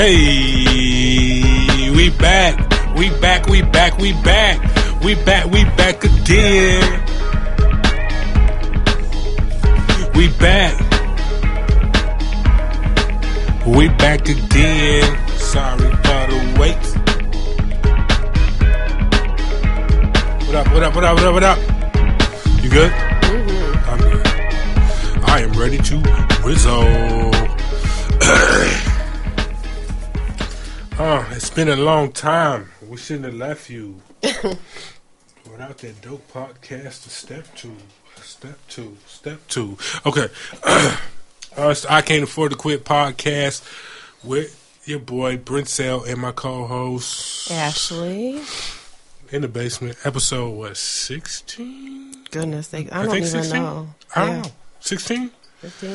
Hey, we back. We back, we back, we back. We back, we back again. We back. We back again. Sorry for the wait. What up, what up, what up, what up, what up? You good? Mm-hmm. I'm good. I am ready to Rizzo. oh, it's been a long time. We shouldn't have left you without that dope podcast to step two. Step two. Step two. Okay. uh, I Can't Afford to Quit podcast with your boy Brent Sale and my co host Ashley. in the basement. Episode was sixteen? Goodness sake. I, I don't think even 16? know. I don't Yeah, know. Sixteen? 15.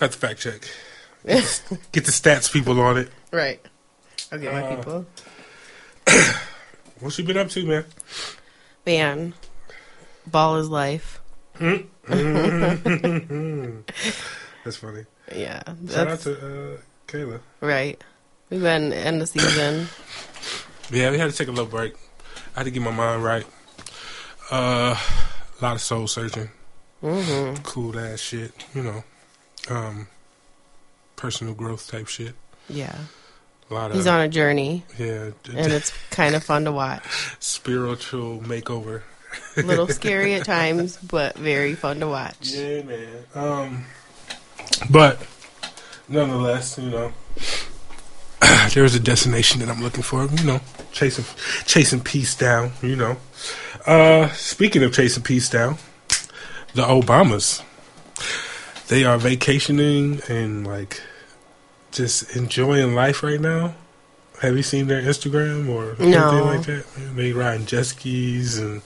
Have to fact check. Get the stats people on it. Right. Okay, my Uh, people. What you been up to, man? Man, ball is life. That's funny. Yeah. Shout out That's to uh, Kayla. right. We've been in the season. Yeah, we had to take a little break. I had to get my mind right. Uh, a lot of soul searching, hmm cool ass shit, you know. Um, personal growth type shit. Yeah. Lot of He's on a journey, yeah, and it's kind of fun to watch. spiritual makeover. A little scary at times, but very fun to watch. Yeah, man. Um, but nonetheless, you know, there's a destination that I'm looking for. You know, chasing chasing peace down. You know. Uh, speaking of chasing peace down, the Obamas, they are vacationing and like just enjoying life right now. Have you seen their Instagram or anything No. like that? They riding jet skis and.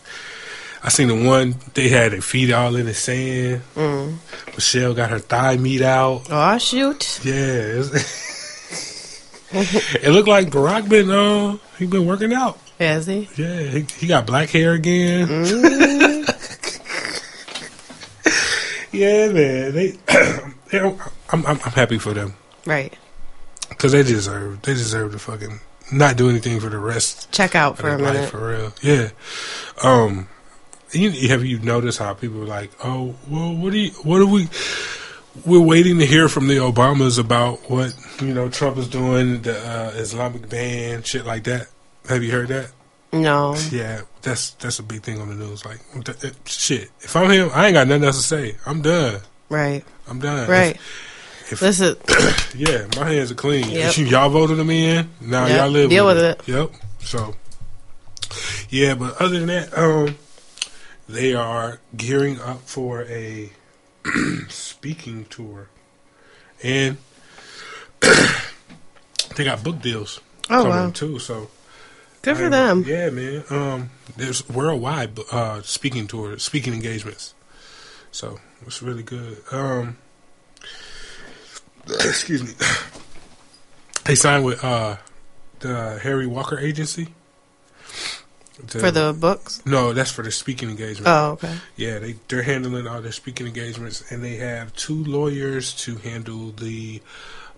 I seen the one they had their feet all in the sand. Mm. Michelle got her thigh meat out. Oh, shoot. Yeah, it looked like Barack been uh he been working out. Has he? Yeah, he, he got black hair again. Mm. Yeah, man. They, they I'm, I'm I'm happy for them Right. because they deserve they deserve to fucking not do anything for the rest Check out for a minute. for real. Yeah. Um. You, have you noticed how people are like, oh, well, what do you, what are we? We're waiting to hear from the Obamas about what you know Trump is doing, the uh, Islamic ban, shit like that. Have you heard that? No. Yeah, that's that's a big thing on the news. Like, uh, shit. If I'm him, I ain't got nothing else to say. I'm done. Right. I'm done. Right. If, Listen. yeah, my hands are clean. Yep. If you, y'all voted them in, now Yep, y'all live deal with, with Yep. So, yeah, but other than that, um, they are gearing up for a speaking tour, and they got book deals Oh, coming wow. too. So Good for I'm- them. Yeah, man. Um, there's worldwide uh, speaking tours, speaking engagements. So it's really good. Um, excuse me. They signed with uh, the Harry Walker Agency. To- For the books? no, that's for the speaking engagement. Oh, okay. Yeah, they they're handling all their speaking engagements, and they have two lawyers to handle the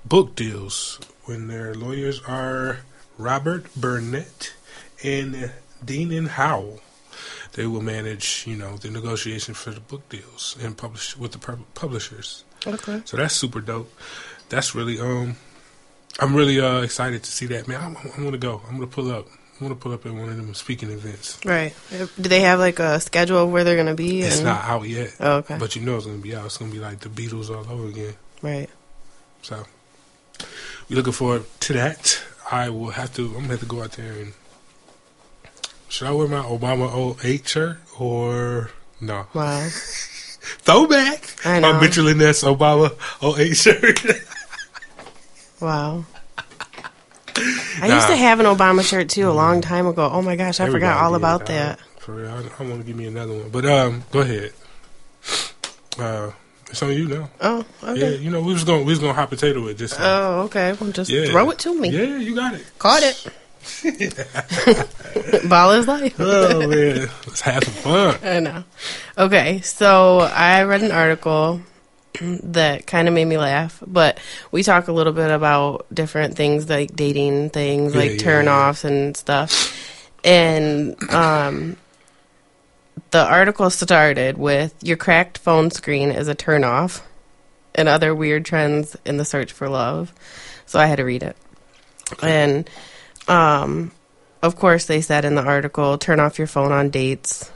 book deals. When their lawyers are Robert Barnett and Deneen Howell, they will manage, you know, the negotiation for the book deals and publish with the pub- publishers. Okay. So that's super dope. That's really um, I'm really uh excited to see that man. I'm, I'm gonna go. I'm gonna pull up. I'm gonna pull up at one of them speaking events. Right. Do they have like a schedule of where they're going to be? It's and- not out yet. Oh, okay. But you know it's gonna be out. It's gonna be like the Beatles all over again. right. So we looking forward to that. I will have to. I'm gonna have to go out there and. Should I wear my Obama 08 shirt or no? Wow. Throwback. I My know. Mitchell and Ness Obama 08 shirt. Wow. I Nah. used to have an Obama shirt too a long time ago. Oh my gosh, I forgot all did, about that. For real, I, I want to give me another one. But um, go ahead. Uh, it's on you now. Oh, Yeah, you know we was going to we was gonna hot potato it this time. Oh, okay. Well, just yeah. throw it to me. Yeah, you got it. Caught it. Ball is life. Oh man, let's have some fun. I know. Okay, so I read an article that kind of made me laugh. But we talk a little bit about different things like dating things, Yeah, like yeah, turn yeah. offs and stuff. And um, the article started with your cracked phone screen is a turn off and other weird trends in the search for love. So I had to read it. And um, of course, they said in the article, turn off your phone on dates.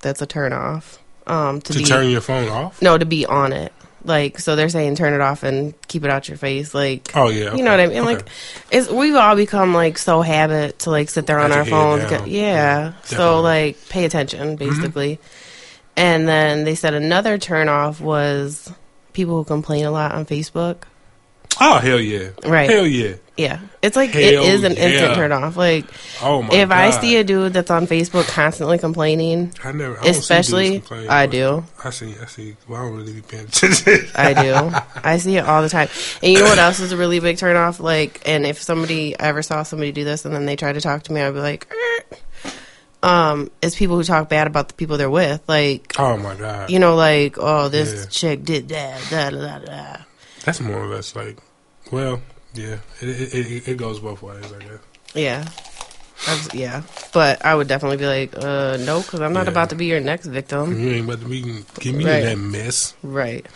That's a turn off. Um, to, To be turn your phone off? no to be on it. Like so, they're saying turn it off and keep it out your face. Like Oh yeah. you know what I okay, mean? Like okay. it's we've all become like so habit to like sit there on Got our phones. Go- yeah. Yeah, so. Mm-hmm. like pay attention basically. And then they said another turn off was people who complain a lot on Facebook. Oh hell yeah. Right. Hell yeah. Yeah. It's like Hell it is an yeah. instant turn off. Like Oh my if god. I see a dude that's on Facebook constantly complaining, I never I especially I do. I see I see well I don't really be paying attention. I do. I see it all the time. And you know what else is a really big turn off? Like, and if somebody I ever saw somebody do this and then they try to talk to me, I'd be like, "Er." um, it's people who talk bad about the people they're with. Like, oh my god. you know, like, oh, this Yeah. chick did that, da da da da. That's more or less like well, yeah. It it, it, it goes both ways, I guess. Yeah. That's, yeah. But I would definitely be like, uh, no, because I'm not Yeah. about to be your next victim. You ain't about to be give me Right. that mess. Right.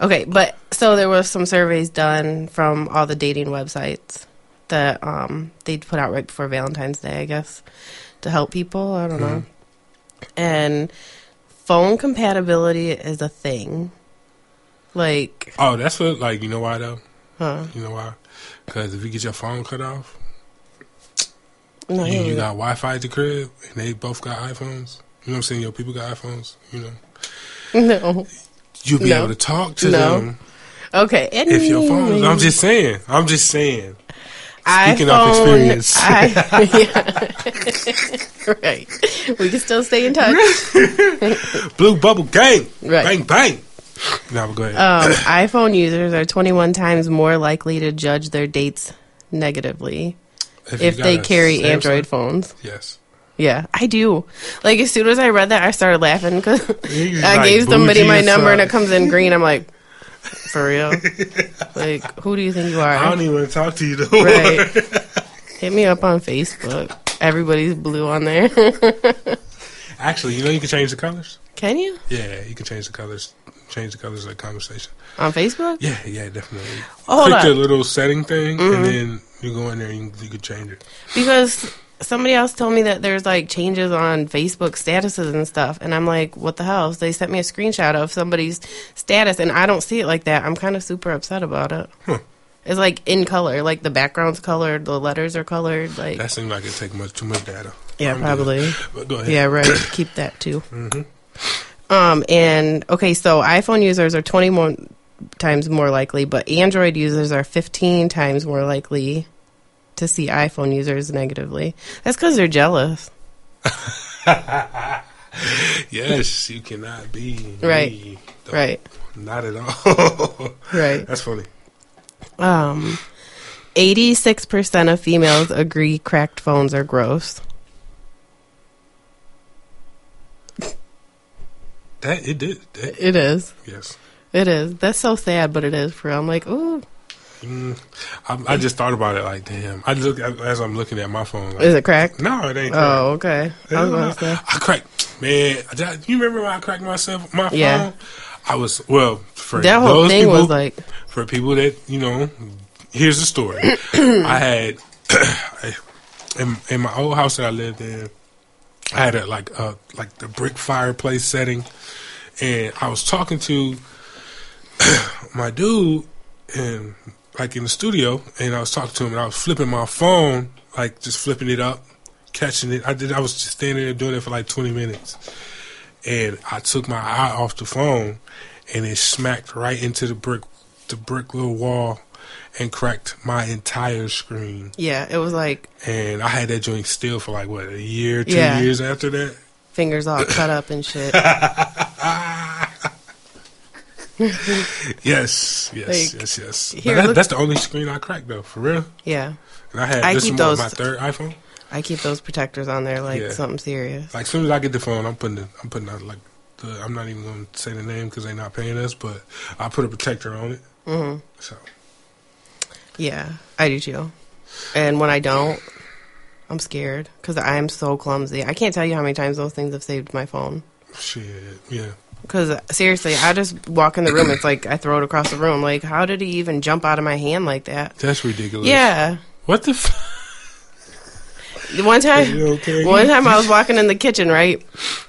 Okay, but so there was some surveys done from all the dating websites that um they put out right before Valentine's Day, I guess, to help people. I don't know. And phone compatibility is a thing. Like, Oh, that's what like you know why though? huh? You know why? Because if you get your phone cut off, No, you, you got Wi Fi at the crib, and they both got iPhones. You know what I'm saying? Your people got iPhones. You know, no. you'll be No. able to talk to No. them Okay. if your phone. I'm just saying. I'm just saying. Speaking of iPhone- experience. I, yeah. right. We can still stay in touch. Blue bubble gang. Right. Bang bang. Now go ahead. Um, iPhone users are 21 times more likely to judge their dates negatively you if they carry Samsung- Android phones. Yes. Yeah, I do. Like as soon as I read that, I started laughing because I like gave somebody my number and it comes in green. I'm like, for real? like, who do you think you are? I don't even talk to you though. Right. Hit me up on Facebook. Everybody's blue on there. Actually, you know you can change the colors. Can you Yeah, you can change the colors. Change the colors of the conversation. on Facebook? Yeah, yeah, definitely. Oh, Click. Mm-hmm. the little setting thing, and then you go in there and you, you can change it. Because somebody else told me that there's like changes on Facebook statuses and stuff, and I'm like, what the hell? So they sent me a screenshot of somebody's status, and I don't see it like that. I'm kind of super upset about it. Huh. It's like in color, like the background's colored, the letters are colored. Like, That seems like it take much too much data. yeah, I'm probably. But go ahead. Yeah, right. Keep that too. Mhm. Um, and okay, so iPhone users are 21 times more likely, but Android users are 15 times more likely to see iPhone users negatively. That's because they're jealous. Yes, you cannot be Right. me. Right. Not at all. Right. That's funny. Um, 86% of females agree cracked phones are gross. That it did. That, It is. yes. It is. That's so sad, but it is for real. I'm like, ooh, Mm, I, I just thought about it. Like, damn. I look as I'm looking at my phone. Like, is it cracked? no, it ain't. Oh, okay. I Hell was no. I cracked, man. I- You remember when I cracked myself, my phone? I was well for That whole those thing people, was like, for people that you know. Here's the story. I had in, in my old house that I lived in. I had a like a like the brick fireplace setting, and I was talking to my dude and like in the studio, and I was talking to him, and I was flipping my phone, like just flipping it up, catching it. I did. I was just standing there doing it for like twenty minutes, and I took my eye off the phone, and it smacked right into the brick, the brick little wall, and cracked my entire screen. yeah, it was like And I had that joint still for like what a year, two Yeah. years after that. fingers all cut up and shit. Yes, yes, Like, yes, yes. Here, that, that's the only screen I cracked though, for real. Yeah, And I had I this keep those- my third iPhone. I keep those protectors on there like Yeah. something serious. Like as soon as I get the phone, I'm putting the, I'm putting out like the. I'm not even going to say the name because they're not paying us, but I put a protector on it. Mm-hmm. So Yeah, I do too. And when I don't, I'm scared because I am so clumsy. I can't tell you how many times those things have saved my phone. shit, yeah. Because uh, seriously, I just walk in the room. It's like I throw it across the room. Like, how did he even jump out of my hand like that? That's ridiculous. Yeah. What the? F- One time, okay? one time I was walking in the kitchen, right,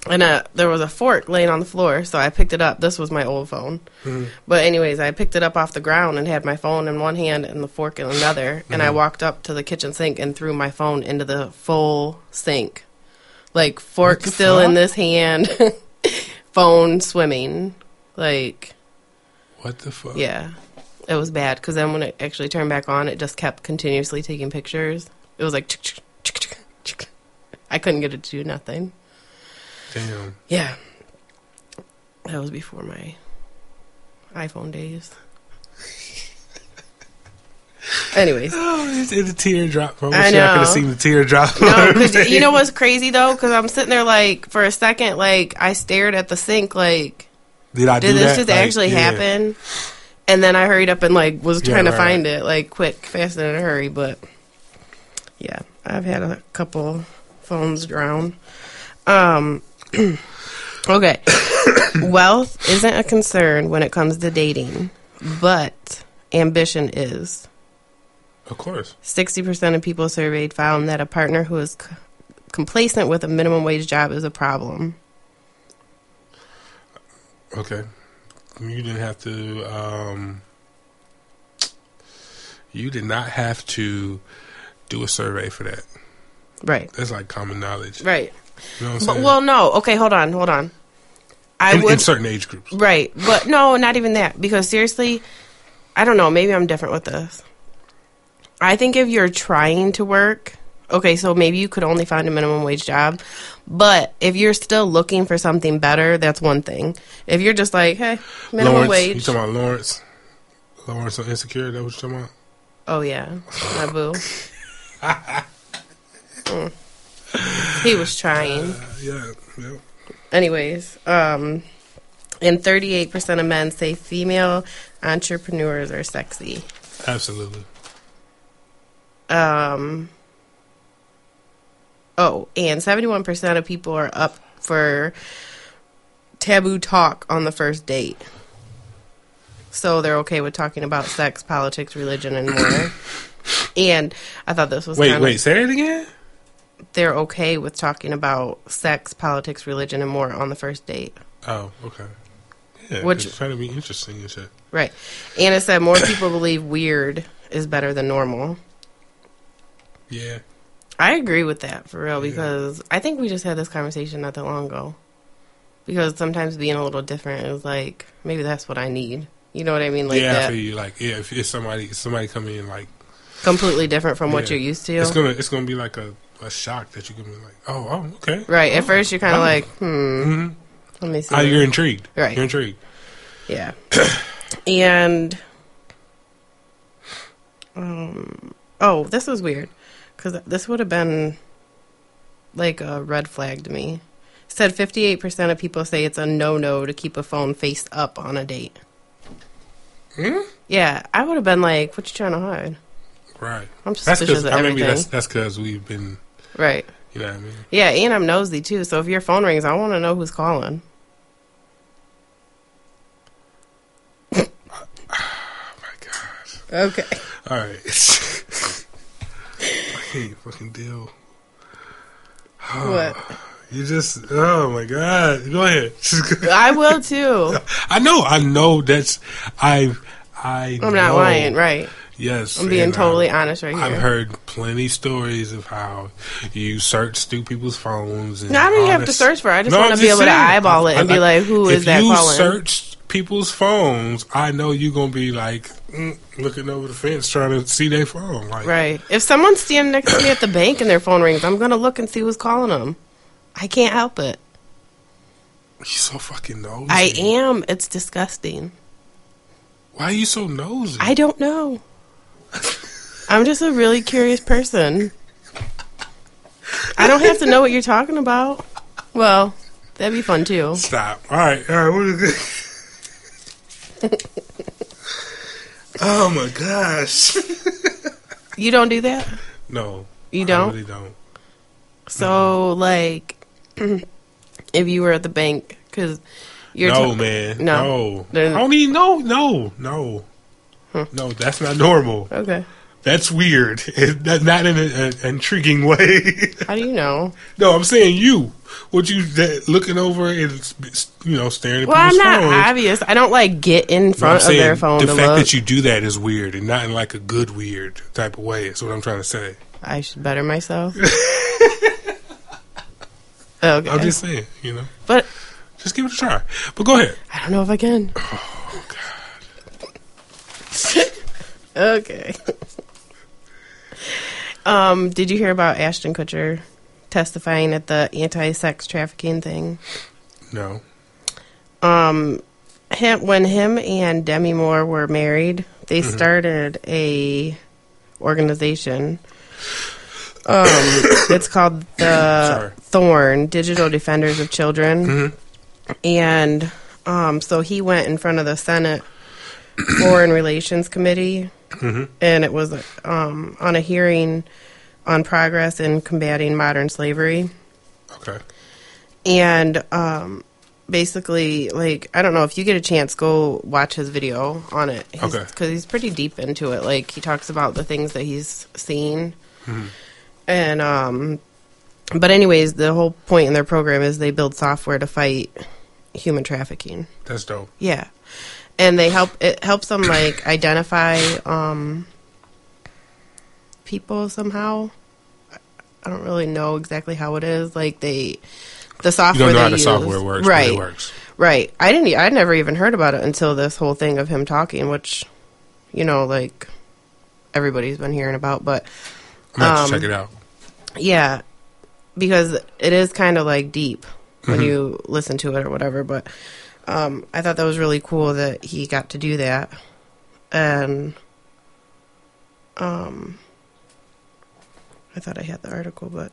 and uh, there was a fork laying on the floor, so I picked it up. This was my old phone, Mhm. but anyways, I picked it up off the ground and had my phone in one hand and the fork in another, and I Mm-hmm. walked up to the kitchen sink and threw my phone into the full sink, like fork still in this hand, phone swimming, like What the fuck? yeah, it was bad because then when it actually turned back on, it just kept continuously taking pictures. It was like. chick, chick, chick, chick, chick. I couldn't get it to do nothing. Damn. Yeah. That was before my iPhone days. Anyways, Oh, it's in the teardrop. I wish I could have seen the teardrop. no, you know what's crazy though? Because I'm sitting there like for a second, like I stared at the sink, like Did I did do this that? just Like, actually yeah. happen? And then I hurried up and like was Yeah, trying to find it like quick, fast, and in a hurry. But yeah, I've had a couple phones drown. Um, okay, wealth isn't a concern when it comes to dating, but ambition is. Of course. Sixty percent of people surveyed found that a partner who is c- complacent with a minimum wage job is a problem. Okay. You didn't have to. Um, you did not have to do a survey for that. Right. That's like common knowledge. Right. You know what I'm But well, no. Okay, hold on, hold on. I in, would in certain age groups. right, but no, not even that. Because seriously, I don't know. Maybe I'm different with this. I think if you're trying to work, okay, so maybe you could only find a minimum wage job, but if you're still looking for something better, that's one thing. If you're just like, hey, minimum Lawrence, you wage, talking about Lawrence? Lawrence on Insecure? That what you talking about? oh yeah, my boo. Mm. He was trying. Uh, yeah, yeah. Anyways, um, and 38% of men say female entrepreneurs are sexy. Absolutely. Um, oh, and 71% of people are up for taboo talk on the first date. So they're okay with talking about sex, politics, religion, and more. and I thought this was Wait, kinda, wait, say it again? They're okay with talking about sex, politics, religion, and more on the first date. Oh, okay. Yeah, Which- Which, trying to be interesting and shit. Right. Anna said more people believe weird is better than normal. Yeah. I agree with that for real Yeah. because I think we just had this conversation not that long ago. Because sometimes being a little different is like maybe that's what I need. You know what I mean? Like yeah, that feel you. Like, yeah, if, if somebody if somebody come in like completely different from what you're used to. it's gonna it's gonna be like a, a shock that you can be like, oh, oh, okay. right. At first you're kind of Oh. like, hmm, hmm let me see. Oh, you're intrigued. Right. You're intrigued. Yeah. and um oh, this was weird cuz this would have been like a red flag to me. It said 58% of people say it's a no-no to keep a phone face up on a date. Hmm? Yeah, I would have been like, "What you trying to hide?" Right. I'm That's suspicious because of I mean that's that's because we've been right. you know what I mean. Yeah, and I'm nosy too. So if your phone rings, I want to know who's calling. Oh my gosh. Okay. All right. I can't fucking deal. What? You just oh my god. Go ahead. I will too. I know. I know that's I I I'm not lying, right? Yes. I'm being totally I've- honest right here. I've heard plenty stories of how you search through people's phones. And No, I don't have to search for it. I just No, want to be able to eyeball it and I- be like, who is that calling? if you calling? search people's phones, I know you're gonna be like mm, looking over the fence trying to see their phone. Like, Right. If someone's standing next to me at the bank and their phone rings, I'm going to look and see who's calling them. I can't help it. You're so fucking nosy. I am. It's disgusting. Why are you so nosy? I don't know. I'm just a really curious person. I don't have to know what you're talking about. Well, That'd be fun too. Stop. All right. All right. What is it? oh my gosh. You don't do that? No. You don't? I really don't. So, like, if you were at the bank, because you're. no, t- man. No. No. I don't even know. No. No. No, that's not normal. Okay. That's weird. It, that, not in an intriguing way. How do you know? no, I'm saying you. What you that, looking over and you know staring at Well, I'm people's not phones. obvious. I don't like get in front of their phone the fact look. that you do that is weird, and not in like a good weird type of way. Is what I'm trying to say. I should better myself. okay. I'm just saying, you know, but just give it a try. But go ahead. I don't know if I can. okay. um, did you hear about Ashton Kutcher testifying at the anti-sex trafficking thing? No. Um, him when him and Demi Moore were married, they started a organization. Um, it's called the. Thorn Digital Defenders of Children, Mhm. and um, so he went in front of the Senate Foreign Relations Committee, Mhm. and it was um, on a hearing on progress in combating modern slavery Okay. and um, basically like i don't know if you get a chance go watch his video on it Okay. because he's pretty deep into it like he talks about the things that he's seen and um but anyways the whole point in their program is they build software to fight human trafficking. That's dope. yeah. And they help it helps them like identify um people somehow. I don't really know exactly how it is. Like they the You software don't know how the use, software works, right. works. right. I didn't i never even heard about it until this whole thing of him talking which you know like everybody's been hearing about but I'm Um, to check it out. yeah because it is kind of like deep when Mhm. you listen to it or whatever but um, i thought that was really cool that he got to do that and um i thought i had the article but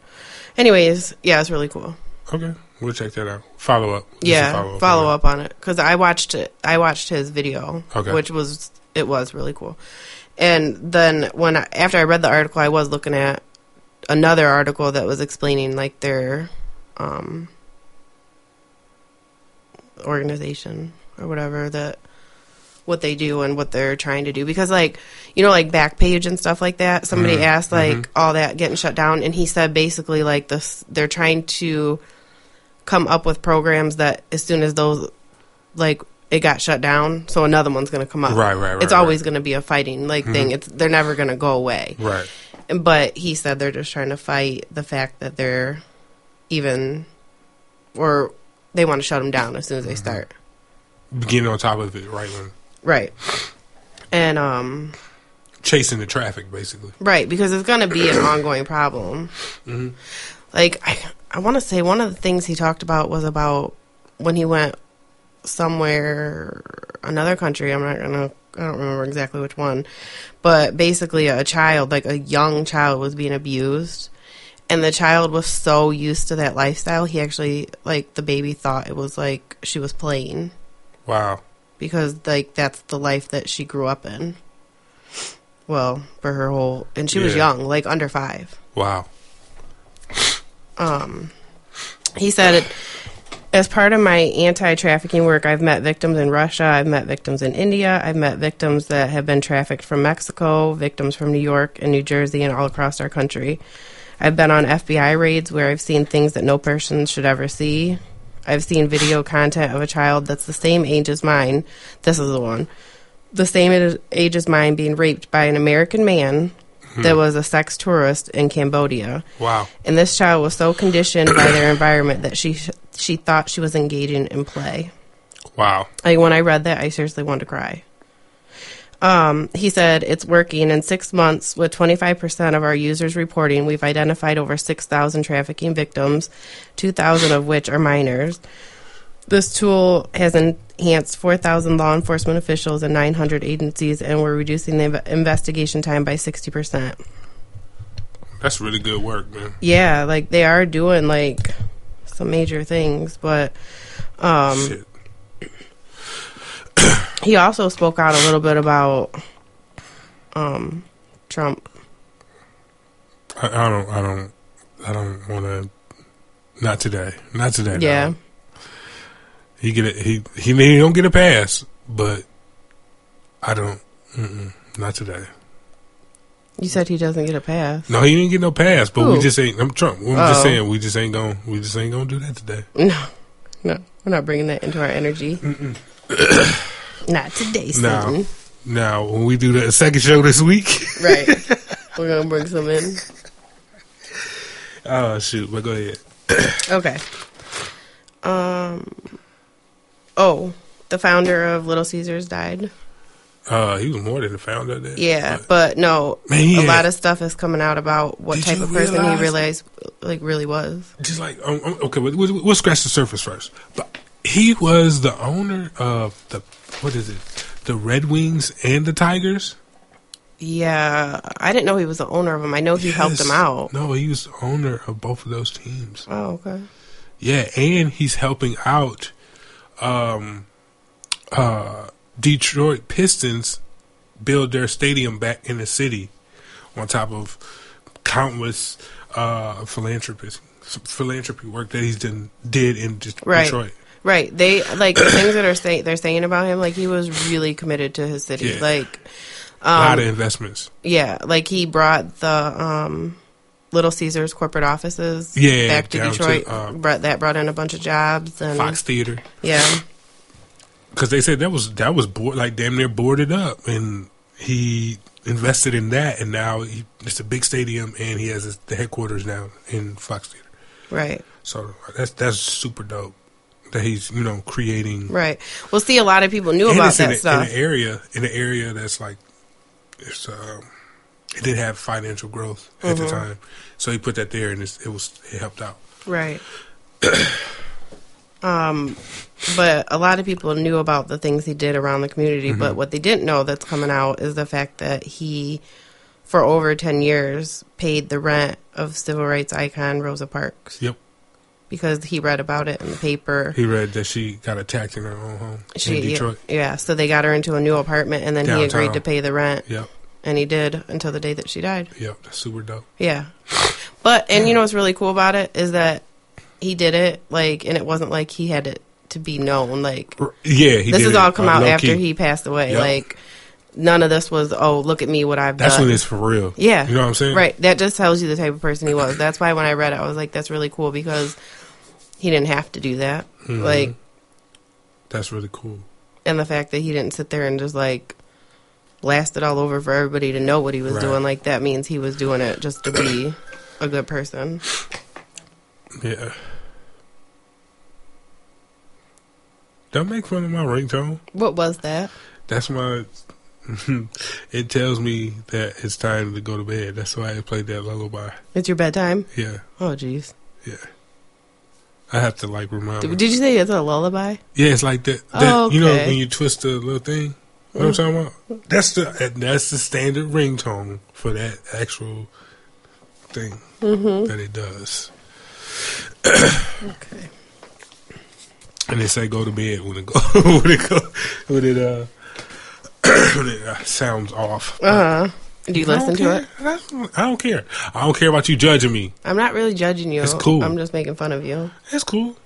anyways yeah it's really cool Okay, we'll check that out. Follow up. Just yeah follow, on up on it because i watched it i watched his video Okay. which was it was really cool and then when I, after i read the article i was looking at another article that was explaining like their um organization or whatever that what they do and what they're trying to do because like you know like backpage and stuff like that somebody Mhm, asked like mhm. all that getting shut down and he said basically like this they're trying to come up with programs that as soon as those like it got shut down so another one's going to come up Right, right, right, it's right. always going to be a fighting like thing it's they're never going to go away. Right. but he said they're just trying to fight the fact that they're even or they want to shut them down as soon as they start. Getting on top of it, right when right. And um chasing the traffic, basically. right because it's going to be an ongoing problem. Mhm. like i i want to say one of the things he talked about was about when he went somewhere another country i'm not gonna i don't remember exactly which one but basically a child like a young child was being abused and the child was so used to that lifestyle he actually like the baby thought it was like she was playing Wow. because like that's the life that she grew up in well for her whole and she was young like under 5 Wow. um, he said, it as part of my anti trafficking work, I've met victims in Russia, I've met victims in India, I've met victims that have been trafficked from Mexico, victims from New York and New Jersey, and all across our country. I've been on FBI raids where I've seen things that no person should ever see. I've seen video content of a child that's the same age as mine. This is the one. The same age as mine being raped by an American man hmm. that was a sex tourist in Cambodia Wow. and this child was so conditioned by their environment that she she thought she was engaging in play. Wow. Like when I read that, I seriously wanted to cry. Um, he said it's working. In six months, with 25% of our users reporting, we've identified over 6,000 trafficking victims, 2,000 of which are minors. This tool has enhanced 4,000 law enforcement officials and 900 agencies, and we're reducing the investigation time by 60%. That's really good work, man. Yeah, like they are doing like some major things, but um, Shit. He also spoke out a little bit about um, Trump. I, I don't. I don't. I don't want to. Not today. Not today. Yeah. dog. He get it. He he he don't get a pass, but I don't. Not today. You said he doesn't get a pass. No, he didn't get no pass, but we just ain't. I'm Trump. I'm just Oh. saying, we just ain't gonna. We just ain't gonna do that today. No, no, we're not bringing that into our energy. not today, No. Satan. Now, when we do the second show this week, Right. we're gonna bring some in. oh shoot, but go ahead. Okay. Um. Oh, the founder of Little Caesars died. Uh, he was more than the founder of that. Yeah, but- but no, Man, a had- lot of stuff is coming out about what type of person he realized, like, really was. just like um, um, okay, we'll, we'll, we'll scratch the surface first. But he was the owner of the what is it? The Red Wings and the Tigers. Yeah, I didn't know he was the owner of them. I know he helped them out. No, he was the owner of both of those teams. Oh, okay. Yeah, and he's helping out um, uh, Detroit Pistons build their stadium back in the city, on top of countless uh, philanthropist philanthropy work that he's done did in De- Right. Detroit. Right. They like the things that are say, they're saying about him. Like he was really committed to his city. Yeah. Like, A lot um, of investments. yeah, like he brought the um, Little Caesars corporate offices Yeah, back to down to, Detroit. uh, brought that brought in a bunch of jobs and Fox Theater, yeah, because they said that was that was board, like damn near boarded up, and he invested in that, and now he, it's a big stadium, and he has his, the headquarters now in Fox Theater. right. So that's that's super dope that he's you know creating. Right. Well, see, a lot of people knew And about that a, in stuff. an area in an area that's like it's um it didn't have financial growth at Mm-hmm. the time, so he put that there, and it's, it was it helped out. Right. um, but a lot of people knew about the things he did around the community. Mm-hmm. But what they didn't know that's coming out is the fact that he, for over ten years, paid the rent of civil rights icon Rosa Parks Yep, because he read about it in the paper. he read that she got attacked in her own home She, in Detroit. yeah, so they got her into a new apartment, and then he agreed to pay the rent, Yep, and he did until the day that she died. yep, that's super dope. Yeah. But and you know what's really cool about it is that he did it like and it wasn't like he had it to be known like Yeah, he this did has all come uh, out after key. he passed away. Yep. Like none of this was oh look at me what I've done. That's done. when it's for real. yeah. you know what I'm saying? Right. That just tells you the type of person he was. That's why when I read it I was like that's really cool because he didn't have to do that. Mhm. Like That's really cool. and the fact that he didn't sit there and just like blast it all over for everybody to know what he was Right. doing like that means he was doing it just to be a good person. Yeah. Don't make fun of my ringtone. What was that? That's my. it tells me that it's time to go to bed. That's why I played that lullaby. It's your bedtime? Yeah, Oh jeez. yeah. I have to like remind. Did, did you say it's a lullaby? Yeah, it's like that. that Oh, You know when you twist the little thing. What I'm talking about? That's the that's the standard ringtone for that actual thing Mm-hmm. that it does. Okay. And they say go to bed when it go when it go when it uh uh, sounds off. Uh huh. Do you listen to it? I don't care. I don't care about you judging me. I'm not really judging you. It's cool. I'm just making fun of you. That's cool.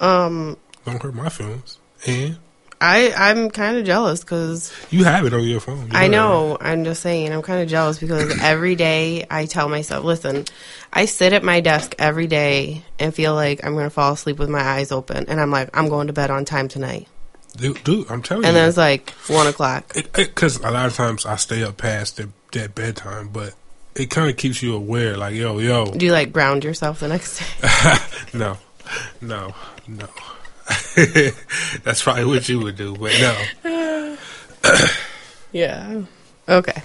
Um, Don't hurt my feelings. And I I'm kind of jealous because you have it on your phone. You I that. know. I'm just saying. I'm kind of jealous because every day I tell myself, listen, I sit at my desk every day and feel like I'm gonna fall asleep with my eyes open, and I'm like, I'm going to bed on time tonight, Dude, I'm telling you. and you. then it's like one o'clock. Because a lot of times I stay up past that, that bedtime, but it kind of keeps you aware. Like, yo, yo. Do you like ground yourself the next day? no, no, no. That's probably what you would do, but no. yeah. Okay.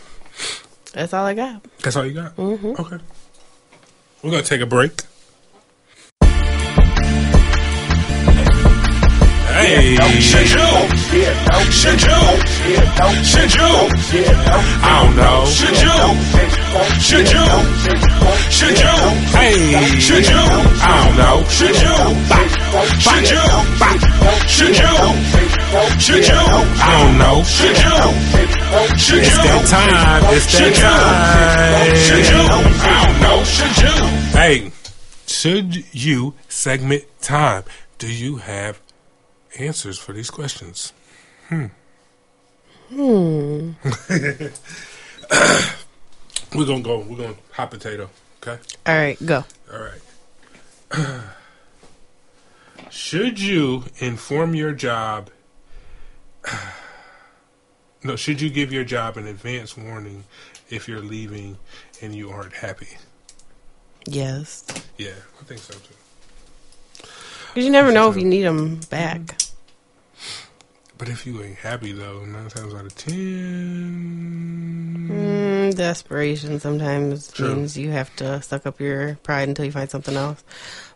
That's all I got. That's all you got? Mhm. Okay. We're going to take a break. Hey. Shinju! Shinju! Shinju! I don't know. Shinju! Shinju! Shinju! Hey. Shinju! I don't know. Shinju! Should you? Should you? Should you? I don't know. Should you? Should you? It's that time. It's Should you? Should you? I don't know. Should you? Hey, should you segment time? Do you have answers for these questions? Hmm. Hmm. we're gonna go. We're gonna hot potato. Okay. All right, go. All right. should you inform your job? No. Should you give your job an advance warning if you're leaving and you aren't happy? Yes. Yeah, I think so too. Because you never know if you need them back. But if you ain't happy though, nine times out of ten, Mm, desperation sometimes True. means you have to suck up your pride until you find something else.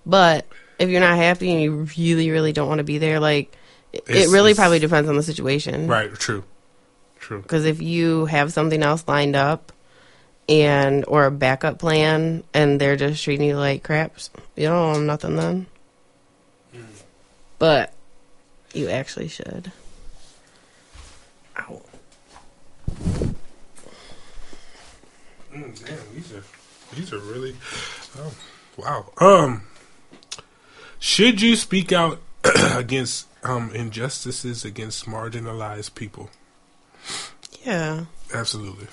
But if you're not happy and you really, really don't want to be there, like it, it really probably depends on the situation. right? True, true. Because if you have something else lined up and or a backup plan, and they're just treating you like crap, you don't owe 'em nothing then. But you actually should. Ow. Mm, damn, these are these are really, oh, wow. Um, should you speak out against um injustices against marginalized people? Yeah. Absolutely.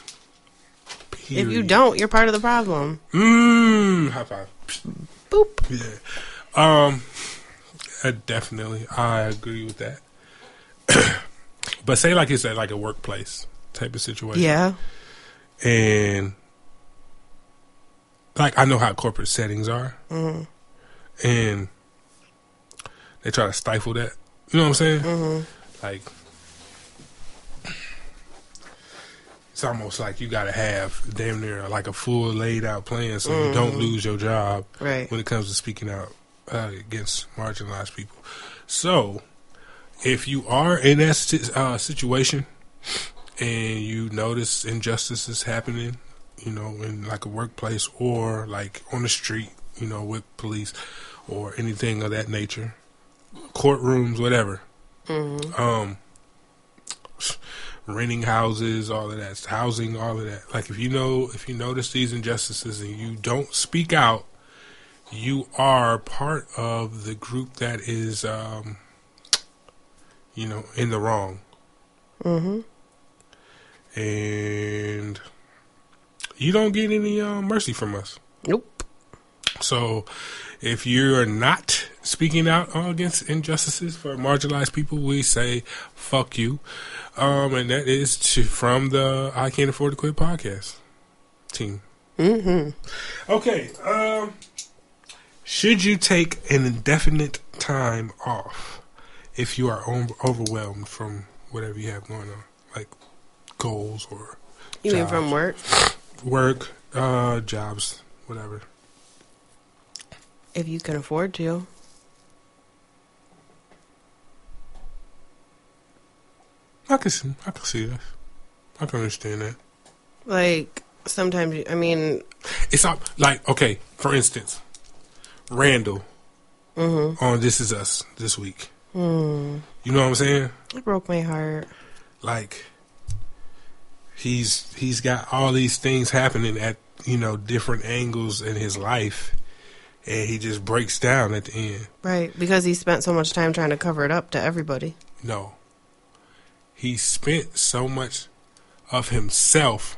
If you don't, you're part of the problem. Mmm. High five. Boop. Yeah. Um. Uh, definitely, I agree with that. but say like it's at like a workplace type of situation. Yeah. and like I know how corporate settings are, Mhm. and they try to stifle that. You know what I'm saying? Mhm. Like it's almost like you got to have damn near like a full laid out plan so you don't lose your job Right. when it comes to speaking out uh, against marginalized people. So, if you are in that uh, situation and you notice injustices happening, you know, in like a workplace or like on the street, you know, with police or anything of that nature, courtrooms, whatever, um, renting houses, all of that, housing, all of that. Like if you know, if you notice these injustices and you don't speak out, you are part of the group that is, um, you know, in the wrong. Mm-hmm. And you don't get any uh, mercy from us. Nope. So if you're not speaking out against injustices for marginalized people, we say fuck you. Um, and that is to, from the I Can't Afford to Quit podcast team. Mm-hmm. Okay. Um, should you take an indefinite time off if you are o- overwhelmed from whatever you have going on, like goals or You mean from work? work, uh, jobs, whatever? If you can afford to. I can see. I can see that. I can understand that. Like, sometimes, I mean, It's all, like okay. For instance, Randall mm-hmm. on This Is Us this week. mm, You know what I'm saying? it broke my heart. Like he's he's got all these things happening at you know different angles in his life, and he just breaks down at the end. Right. Because he spent so much time trying to cover it up to everybody. No, he spent so much of himself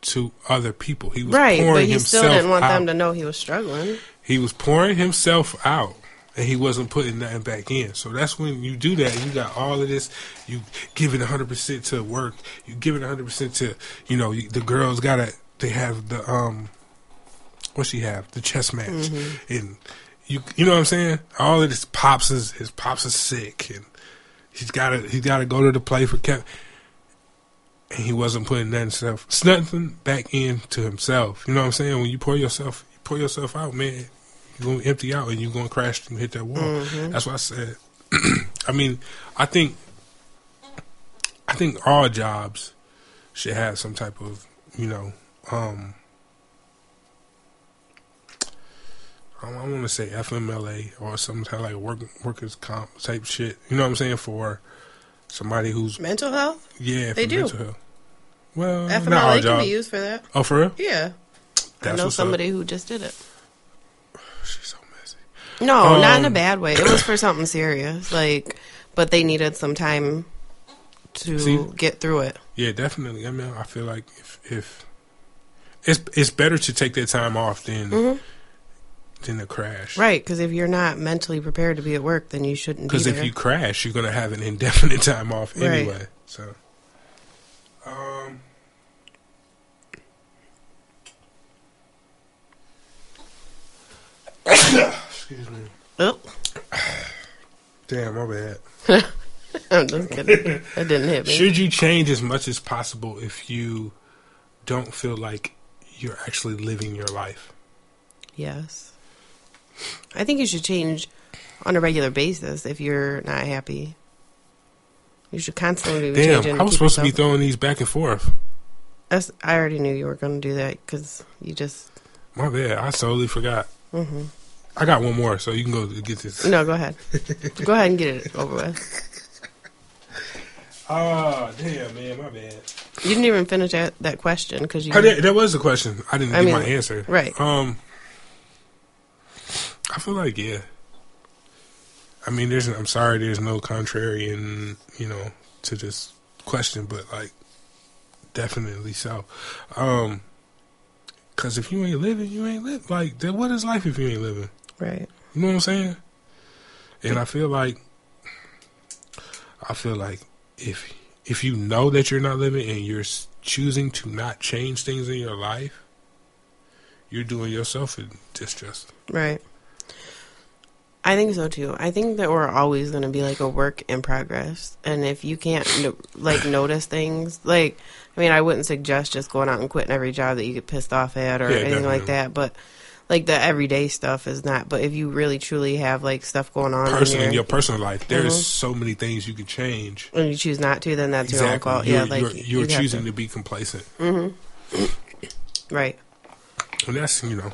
to other people. He was Right. But he still didn't want out. them to know he was struggling. He was pouring himself out and he wasn't putting nothing back in. So that's when you do that. You got all of this. You give it hundred percent to work. You give it hundred percent to you know the girls gotta they have the um what she have the chess match and you you know what I'm saying. All of this pops is his pops is sick and he's gotta he's gotta go to the play for Kevin. And he wasn't putting nothing self nothing back into himself. You know what I'm saying? When you pour yourself you pour yourself out, man, you're gonna empty out and you're gonna crash and hit that wall. That's what I said. I mean, I think I think all jobs should have some type of, you know, um I, want to say FMLA or some kind of like work, workers comp type shit. You know what I'm saying for somebody who's Mental health? yeah They for do. mental health. Well, FMLA can be used for that. Oh, for real? Yeah. That's I know somebody who just did it. She's so messy. No, not in a Um, bad way. It was for something serious. Like, but they needed some time to See? get through it. Yeah, definitely. I mean, I feel like if if it's it's better to take that time off than than to crash. Mm-hmm. Right, because if you're not mentally prepared to be at work, then you shouldn't Because there. if you crash, you're gonna have an indefinite time off Right. anyway. So, um, excuse me. oh, Damn, my bad. I'm just kidding. that didn't hit me. Should you change as much as possible if you don't feel like you're actually living your life? Yes. I think you should change on a regular basis if you're not happy. You should constantly be changing. Damn, to I was supposed to be throwing these back and forth. That's, I already knew you were going to do that because you just. My bad. I totally forgot. hmm I got one more, so you can go get this. No, go ahead. go ahead and get it over with. Oh, damn, man, my bad. You didn't even finish that, that question because you. Oh, that, was the question. I didn't I get my answer. right. Um, I feel like yeah. I mean, there's. I'm sorry, there's no contrary in you know, to this question, but like, definitely so. Um, because if you ain't living, you ain't live. Like, then what is life if you ain't living? Right. You know what I'm saying? And I feel like I feel like if if you know that you're not living and you're choosing to not change things in your life, you're doing yourself a disjustice. Right. I think so too. I think that we're always going to be like a work in progress. And if you can't no, like notice things, like I mean, I wouldn't suggest just going out and quitting every job that you get pissed off at or Yeah, anything like that, but like the everyday stuff is not. But if you really truly have like stuff going on Personally, in your your, personal life, there's Mhm. so many things you can change. and you choose not to, then that's your own Exactly. fault. You're, yeah, like you're, you're you choosing to- to be complacent. right. And that's you know,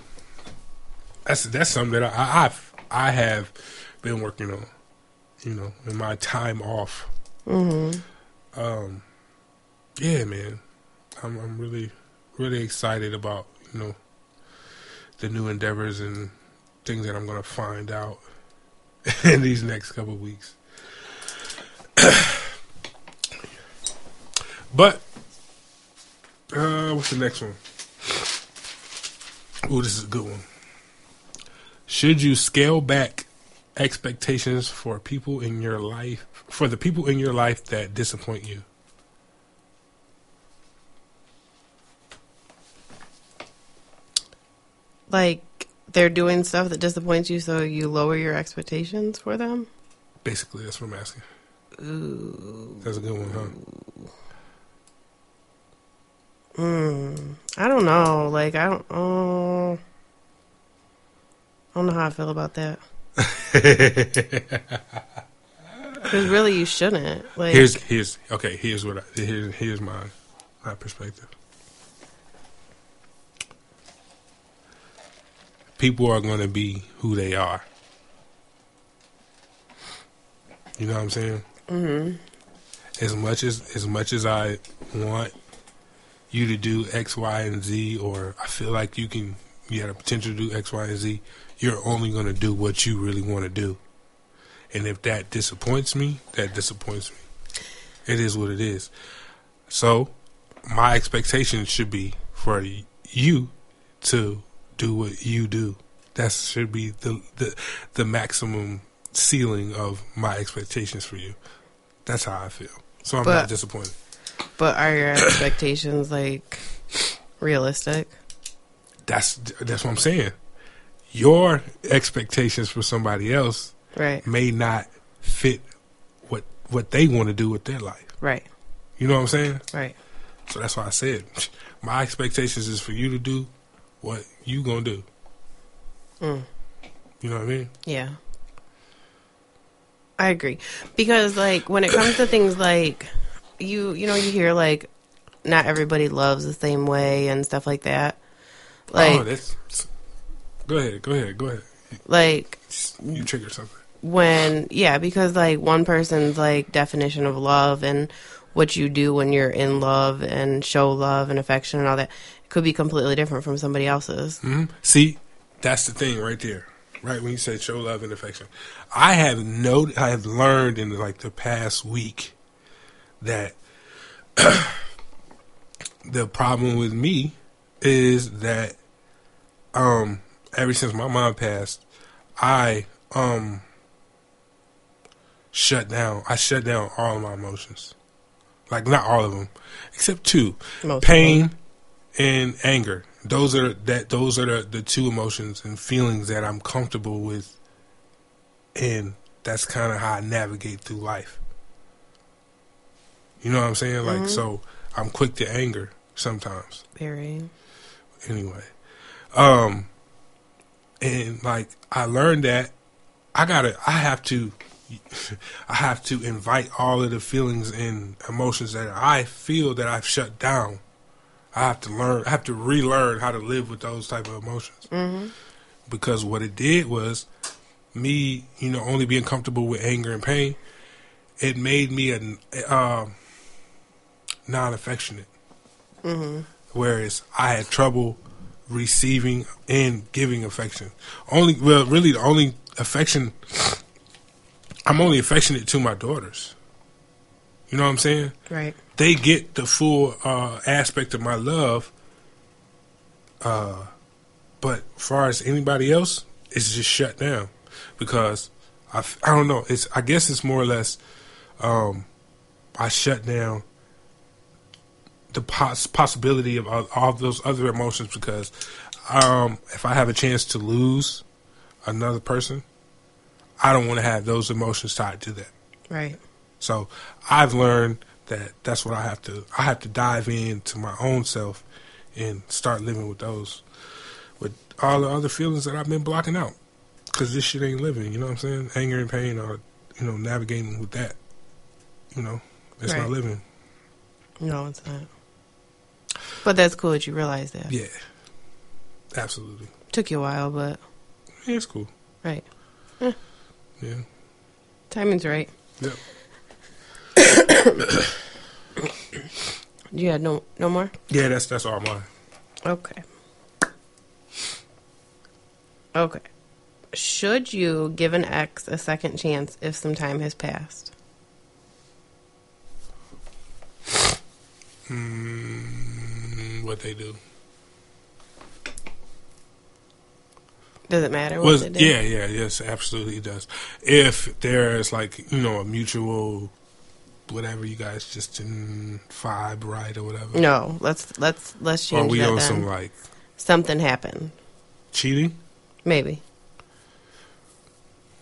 that's that's something that I, I've I have been working on. You know, in my time off. Mm-hmm. Um, yeah, man, I'm I'm really really excited about you know the new endeavors and things that I'm gonna find out in these next couple of weeks. but uh, what's the next one? Oh, this is a good one. Should you scale back expectations for people in your life, for the people in your life that disappoint you? Like they're doing stuff that disappoints you, so you lower your expectations for them. Basically, that's what I'm asking. Ooh. That's a good one, huh? Mm, I don't know. Like I don't. Oh, I don't know how I feel about that. Because really, you shouldn't. Like, here's here's okay. Here's what I, here's here's my my perspective. People are going to be who they are. You know what I'm saying? hmm As much as as much as I want you to do X, Y, and Z, or I feel like you can you have the potential to do X, Y, and Z, you're only going to do what you really want to do. And if that disappoints me, that disappoints me. It is what it is. So, my expectation should be for you to do what you do. That should be the the, the maximum ceiling of my expectations for you. That's how I feel. So I'm But- not disappointed. but are your expectations like realistic? That's that's what I'm saying. Your expectations for somebody else Right. may not fit what what they want to do with their life. Right. You know what I'm saying? Right. So that's why I said my expectations is for you to do what you gonna do. Mm. You know what I mean? Yeah. I agree. Because like when it comes to things like you you know, you hear like not everybody loves the same way and stuff like that. Like oh, that's. Go ahead. Go ahead. Go ahead. Like You trigger something. when yeah, because like one person's like definition of love and what you do when you're in love and show love and affection and all that could be completely different from somebody else's. hmm See, that's the thing right there. Right when you say show love and affection, I have no, I have learned in like the past week that the problem with me is that um ever since my mom passed, I um shut down. I shut down all of my emotions, like not all of them, except two: Most pain and anger. Those are that. Those are the, the two emotions and feelings that I'm comfortable with, and that's kind of how I navigate through life. You know what I'm saying? Like, so I'm quick to anger sometimes Very. anyway. Um and like I learned that I gotta I have to I have to invite all of the feelings and emotions that I feel that I've shut down. I have to learn I have to relearn how to live with those type of emotions. hmm Because what it did was me, you know, only being comfortable with anger and pain, it made me a um non-affectionate hmm whereas I had trouble receiving and giving affection. Only, well, really, the only affection I'm only affectionate to my daughters. You know what I'm saying? Right. They get the full uh, aspect of my love. Uh, but far as anybody else, it's just shut down because I, I don't know. It's I guess it's more or less um, I shut down the poss- possibility of all, all those other emotions because um, if I have a chance to lose another person, I don't want to have those emotions tied to that. Right. So I've learned that that's what I have to. I have to dive into my own self and start living with those, with all the other feelings that I've been blocking out. Because this shit ain't living. You know what I'm saying? Anger and pain are, you know, navigating with that. You know, it's Right. not living. No, it's not. But that's cool that you realize that. Yeah, absolutely. Took you a while, but Yeah, it's cool. right. Yeah. Timing's right. Yep. You had no no more? Yeah, that's that's all mine. Okay. Okay. Should you give an ex a second chance if some time has passed? Mm, what they do? Does it matter what Was yeah, yeah, yes, absolutely it does. If there's like you know a mutual, whatever you guys just didn't vibe right or whatever, No, let's let's let's or change we that on then. some like Something happened. cheating. Maybe.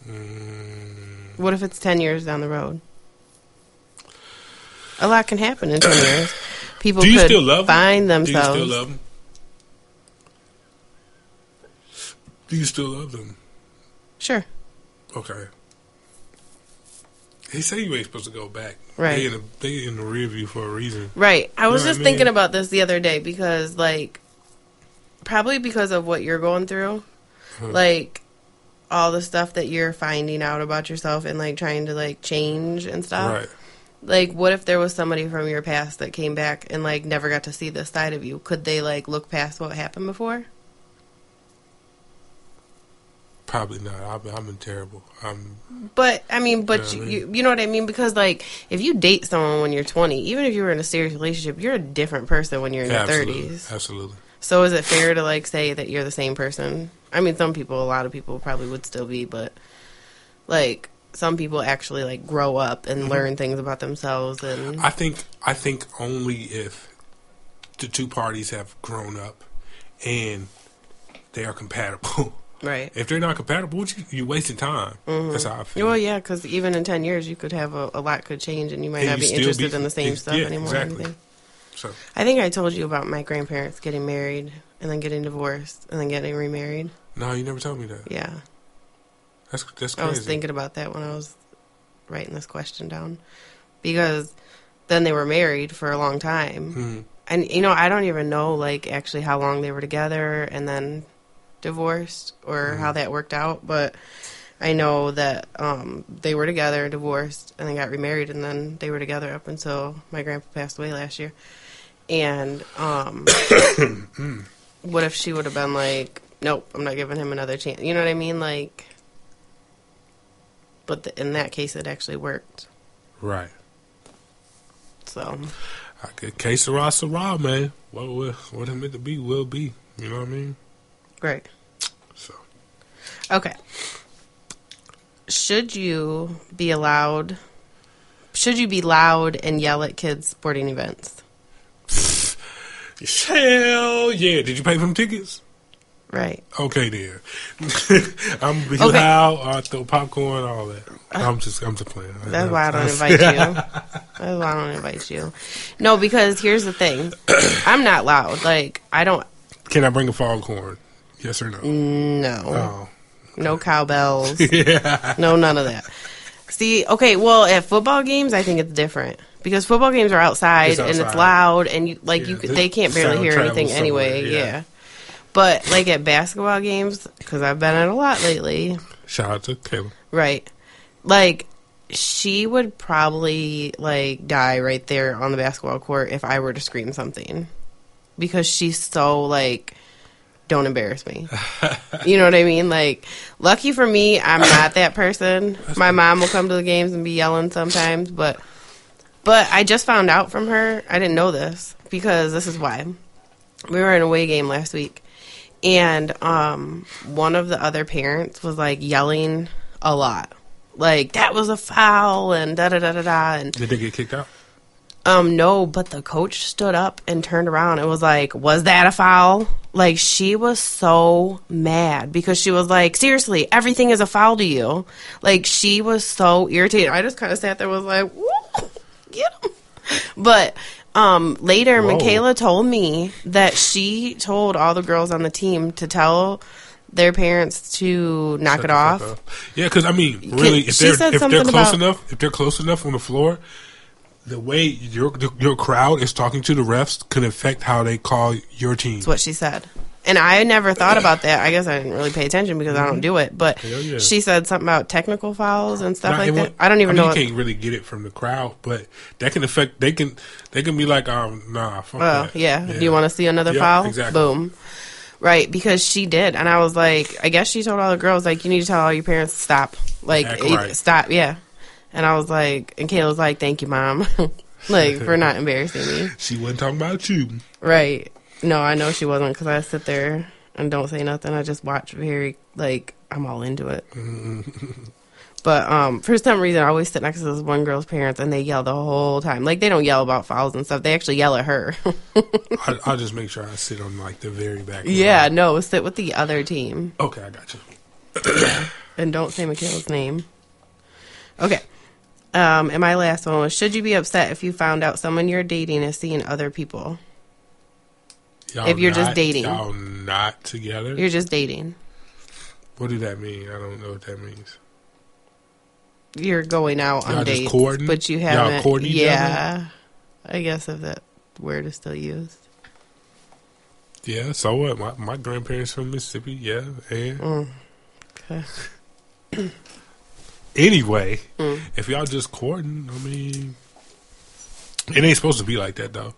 Mm, What if it's 10 years down the road? A lot can happen in 10 years. People do you could still love find them? themselves. Do you still love them? Do you still love them? Sure. Okay. They say you ain't supposed to go back. Right. They in the, they in the rear view for a reason. Right. I was know just I thinking about this the other day because, like, probably because of what you're going through, Huh. like, all the stuff that you're finding out about yourself and, like, trying to, like, change and stuff. Right. Like, what if there was somebody from your past that came back and, like, never got to see this side of you? Could they, like, look past what happened before? Probably not. I've been, I've been terrible. I'm But I mean, but Yeah, I you, mean- you, you know what I mean? Because like, if you date someone when you're 20, even if you were in a serious relationship, you're a different person when you're in your absolutely, 30s. absolutely. So is it fair to like say that you're the same person? I mean, some people, a lot of people probably would still be, but like some people actually like grow up and mm-hmm. learn things about themselves and I think I think only if the two parties have grown up and they are compatible. right. if they're not compatible, what you you wasting time. That's how I feel. Well, yeah, because even in 10 years, you could have a, a lot could change and you might And not you be interested be- in the same stuff yeah, anymore. exactly. So I think I told you about my grandparents getting married and then getting divorced and then getting remarried. no, you never told me that. Yeah. That's that's I was thinking about that when I was writing this question down because then they were married for a long time. Mhm. And you know, I don't even know like actually how long they were together and then divorced or how that worked out, but I know that um, they were together, divorced, and then got remarried, and then they were together up until my grandpa passed away last year. And um, what if she would have been like, "Nope, I'm not giving him another chance." You know what I mean? Like, but the, in that case, it actually worked. Right. So I could case the roster raw, man. What will what it meant to be will be. You know what I mean? Great. So Okay. Should you be allowed? Should you be loud and yell at kids' sporting events? hell yeah! Did you pay for them tickets? Right. Okay, then. I'm be Okay. loud. I throw popcorn, all that. Uh, I'm just I'm just playing. That's why I don't invite you. That's why I don't invite you. No, because here's the thing. I'm not loud. Like I don't. Can I bring a foghorn? Yes or no? No. Oh, No cowbells. yeah. No, none of that. See, okay, well, at football games, I think it's different because football games are outside, It's and it's loud, and you like you Yeah, the they can't barely hear anything anyway. Yeah. yeah. But like at basketball games, because I've been at a lot lately, Shout out to Caleb. right? Like she would probably like die right there on the basketball court if I were to scream something because she's so like don't embarrass me. you know what I mean? Like lucky for me, I'm not that person. My mom will come to the games and be yelling sometimes, but but I just found out from her. I didn't know this because this is why. We were in a away game last week and um one of the other parents was like yelling a lot. Like that was a foul and da da da da da and Did they get kicked out? Um no, but the coach stood up and turned around and was like, "Was that a foul?" Like she was so mad because she was like, "Seriously, everything is a foul to you." Like she was so irritated. I just kind of sat there and was like, Woo, "Get him." But um later Whoa. Michaela told me that she told all the girls on the team to tell their parents to knock Shut it off. Yeah, because I mean, really, if they're if they're close about- enough, if they're close enough on the floor, the way your your crowd is talking to the refs could affect how they call your team. That's what she said. And I never thought about that. I guess I didn't really pay attention because I don't do it. But yeah. she said something about technical fouls and stuff like that. I don't even mean, know. You can't really get it from the crowd, but that can affect. They can they can be like, um, nah, fuck well, that. yeah. Do you want to see another Yeah, foul? exactly. Boom. Right, because she did, and I was like, I guess she told all the girls like, you need to tell all your parents to stop, like, right. stop, yeah. And I was like, and Kayla was like, thank you, mom, like for not embarrassing me. She wasn't talking about you. Right. No, I know she wasn't because I sit there and don't say nothing. I just watch very like I'm all into it. but um, for some reason, I always sit next to this one girl's parents and they yell the whole time. Like they don't yell about fouls and stuff. They actually yell at her. I, I'll just make sure I sit on like the very back. yeah, no, sit with the other team Okay, I got you. and don't say Michaela's name. Okay. Um, and my last one was: Should you be upset if you found out someone you're dating is seeing other people? Y'all If you're just dating. y'all not together. You're just dating. what do that mean? I don't know what that means. you're going out Y'all on dates, courting? but you Y'all haven't. each yeah, I guess if that word is still used. Yeah, so what? My my grandparents from Mississippi. Yeah, and Mm. Okay. anyway, Mm. if y'all just courting, I mean, it ain't supposed to be like that though.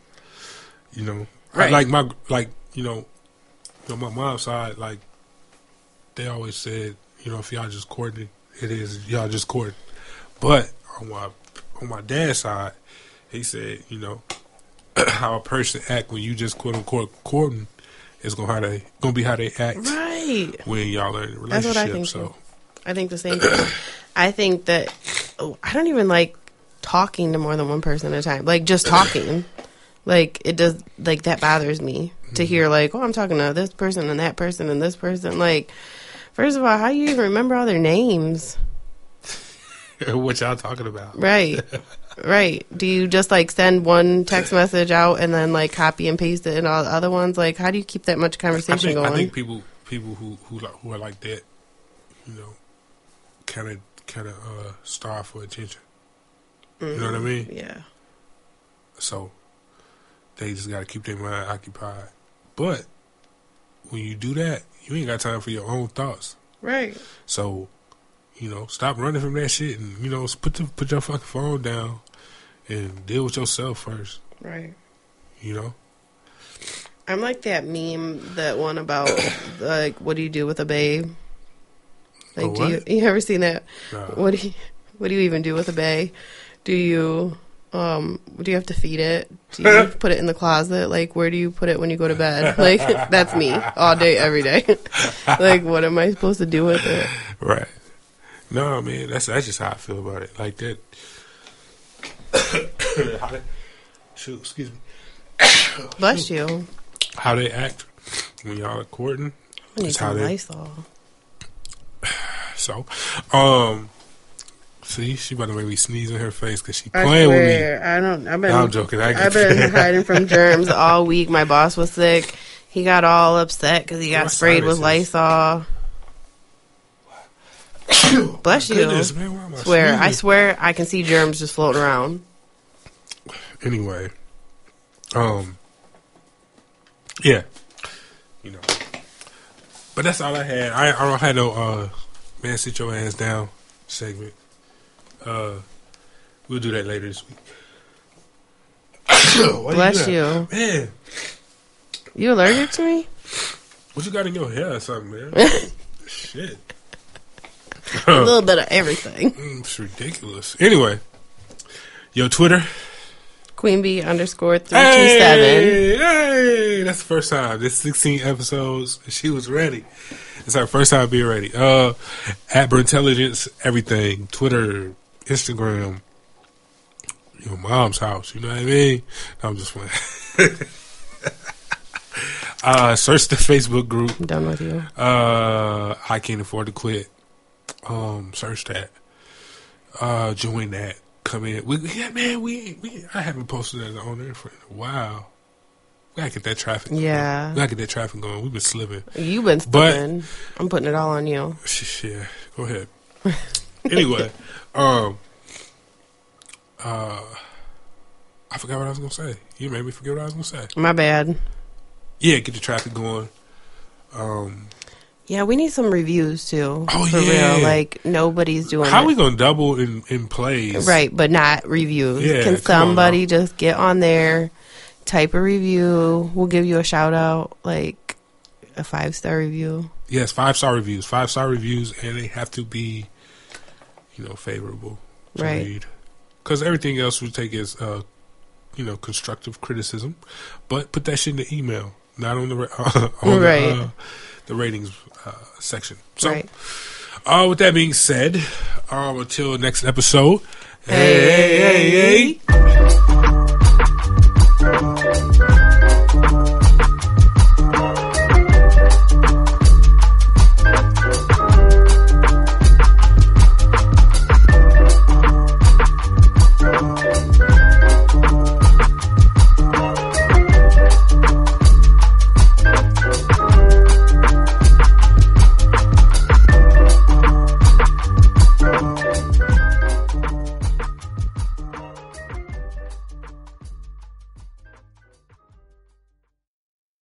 You know, I- like my like you know, on my mom's side, like they always said, you know, if y'all just courting, it is y'all just courting. But on my on my dad's side, he said, you know, how a person act when you just quote unquote courting is gonna how they gonna be how they act Right. when y'all are in a what I relationship. think, so. I think the same thing. I think that oh, I don't even like talking to more than one person at a time. Like just talking. like it does like that bothers me Mm-hmm. to hear like, oh I'm talking to this person and that person and this person. Like first of all, how do you even remember all their names? what y'all talking about? Right. right. Do you just like send one text message out and then like copy and paste it and all the other ones? Like how do you keep that much I conversation think, going? I think people people who who like, who are like that, you know, kind of kind of uh, starve for attention. You know what I mean? yeah. So they just got to keep their mind occupied. But when you do that, you ain't got time for your own thoughts. Right. So, you know, stop running from that shit and you know, put the, put your fucking phone down and deal with yourself first. Right. You know. I'm like that meme, that one about like, what do you do with a babe? Like, do you you ever seen that? Nah. What do you what do you even do with a bay? Do you um do you have to feed it? Do you put it in the closet? Like, where do you put it when you go to bed? Like, that's me all day, every day. like, what am I supposed to do with it? Right. No, man, that's that's just how I feel about it. Like that. how they, shoot, excuse me. Bless you. How they act when y'all are courting. I need That's how they- Lysol. So, um, see, she about to make me sneeze in her face because she I playing with me. I don't. I've been. No, I'm joking. I I've been hiding from germs all week. My boss was sick. He got all upset because he got My sprayed with. Lysol. Bless you. Goodness, man, I Swear, I swear, I can see germs just floating around. anyway, um, yeah, you know, but that's all I had. I, I don't have no uh, man, sit your hands down segment. Uh, we'll do that later this week. Why Bless do you. man. You allergic to me? What you got in your hair or something, man? Shit, A little bit of everything. Mm, it's ridiculous. Anyway, your Twitter. Queen Bee underscore three two seven. Hey, hey, that's the first time. This 16 episodes, and she was ready. It's her first time being ready. Uh, at Intelligence, everything. Twitter, Instagram, your mom's house. You know what I mean? No, I'm just playing. uh, search the Facebook group. I'm done with you. Uh, I can't afford to quit. Um, search that. Uh, join that. Come in. We, yeah, man, we, we I haven't posted that on there for a while. We gotta get that traffic. going. Yeah. we gotta get that traffic going. We've been slipping. You've been But- I'm putting it all on you. Yeah, go ahead. anyway, um, uh, I forgot what I was gonna say. You made me forget what I was gonna say. My bad. Yeah, get the traffic going. Um, Yeah, we need some reviews too. Oh, for yeah. real. Like nobody's doing how it. we gonna double in in plays? Right, but not reviews. Yeah, Can somebody just get on there, type a review? We'll give you a shout out, like a five star review. Yes, five star reviews. Five star reviews, and they have to be, you know, favorable to Right. read. Because everything else we take as, uh, you know, constructive criticism. But put that shit in the email, not on the ra- on Right. the, uh, the ratings uh, section. So, right. uh, with that being said, um, until next episode. hey Hey. hey, hey.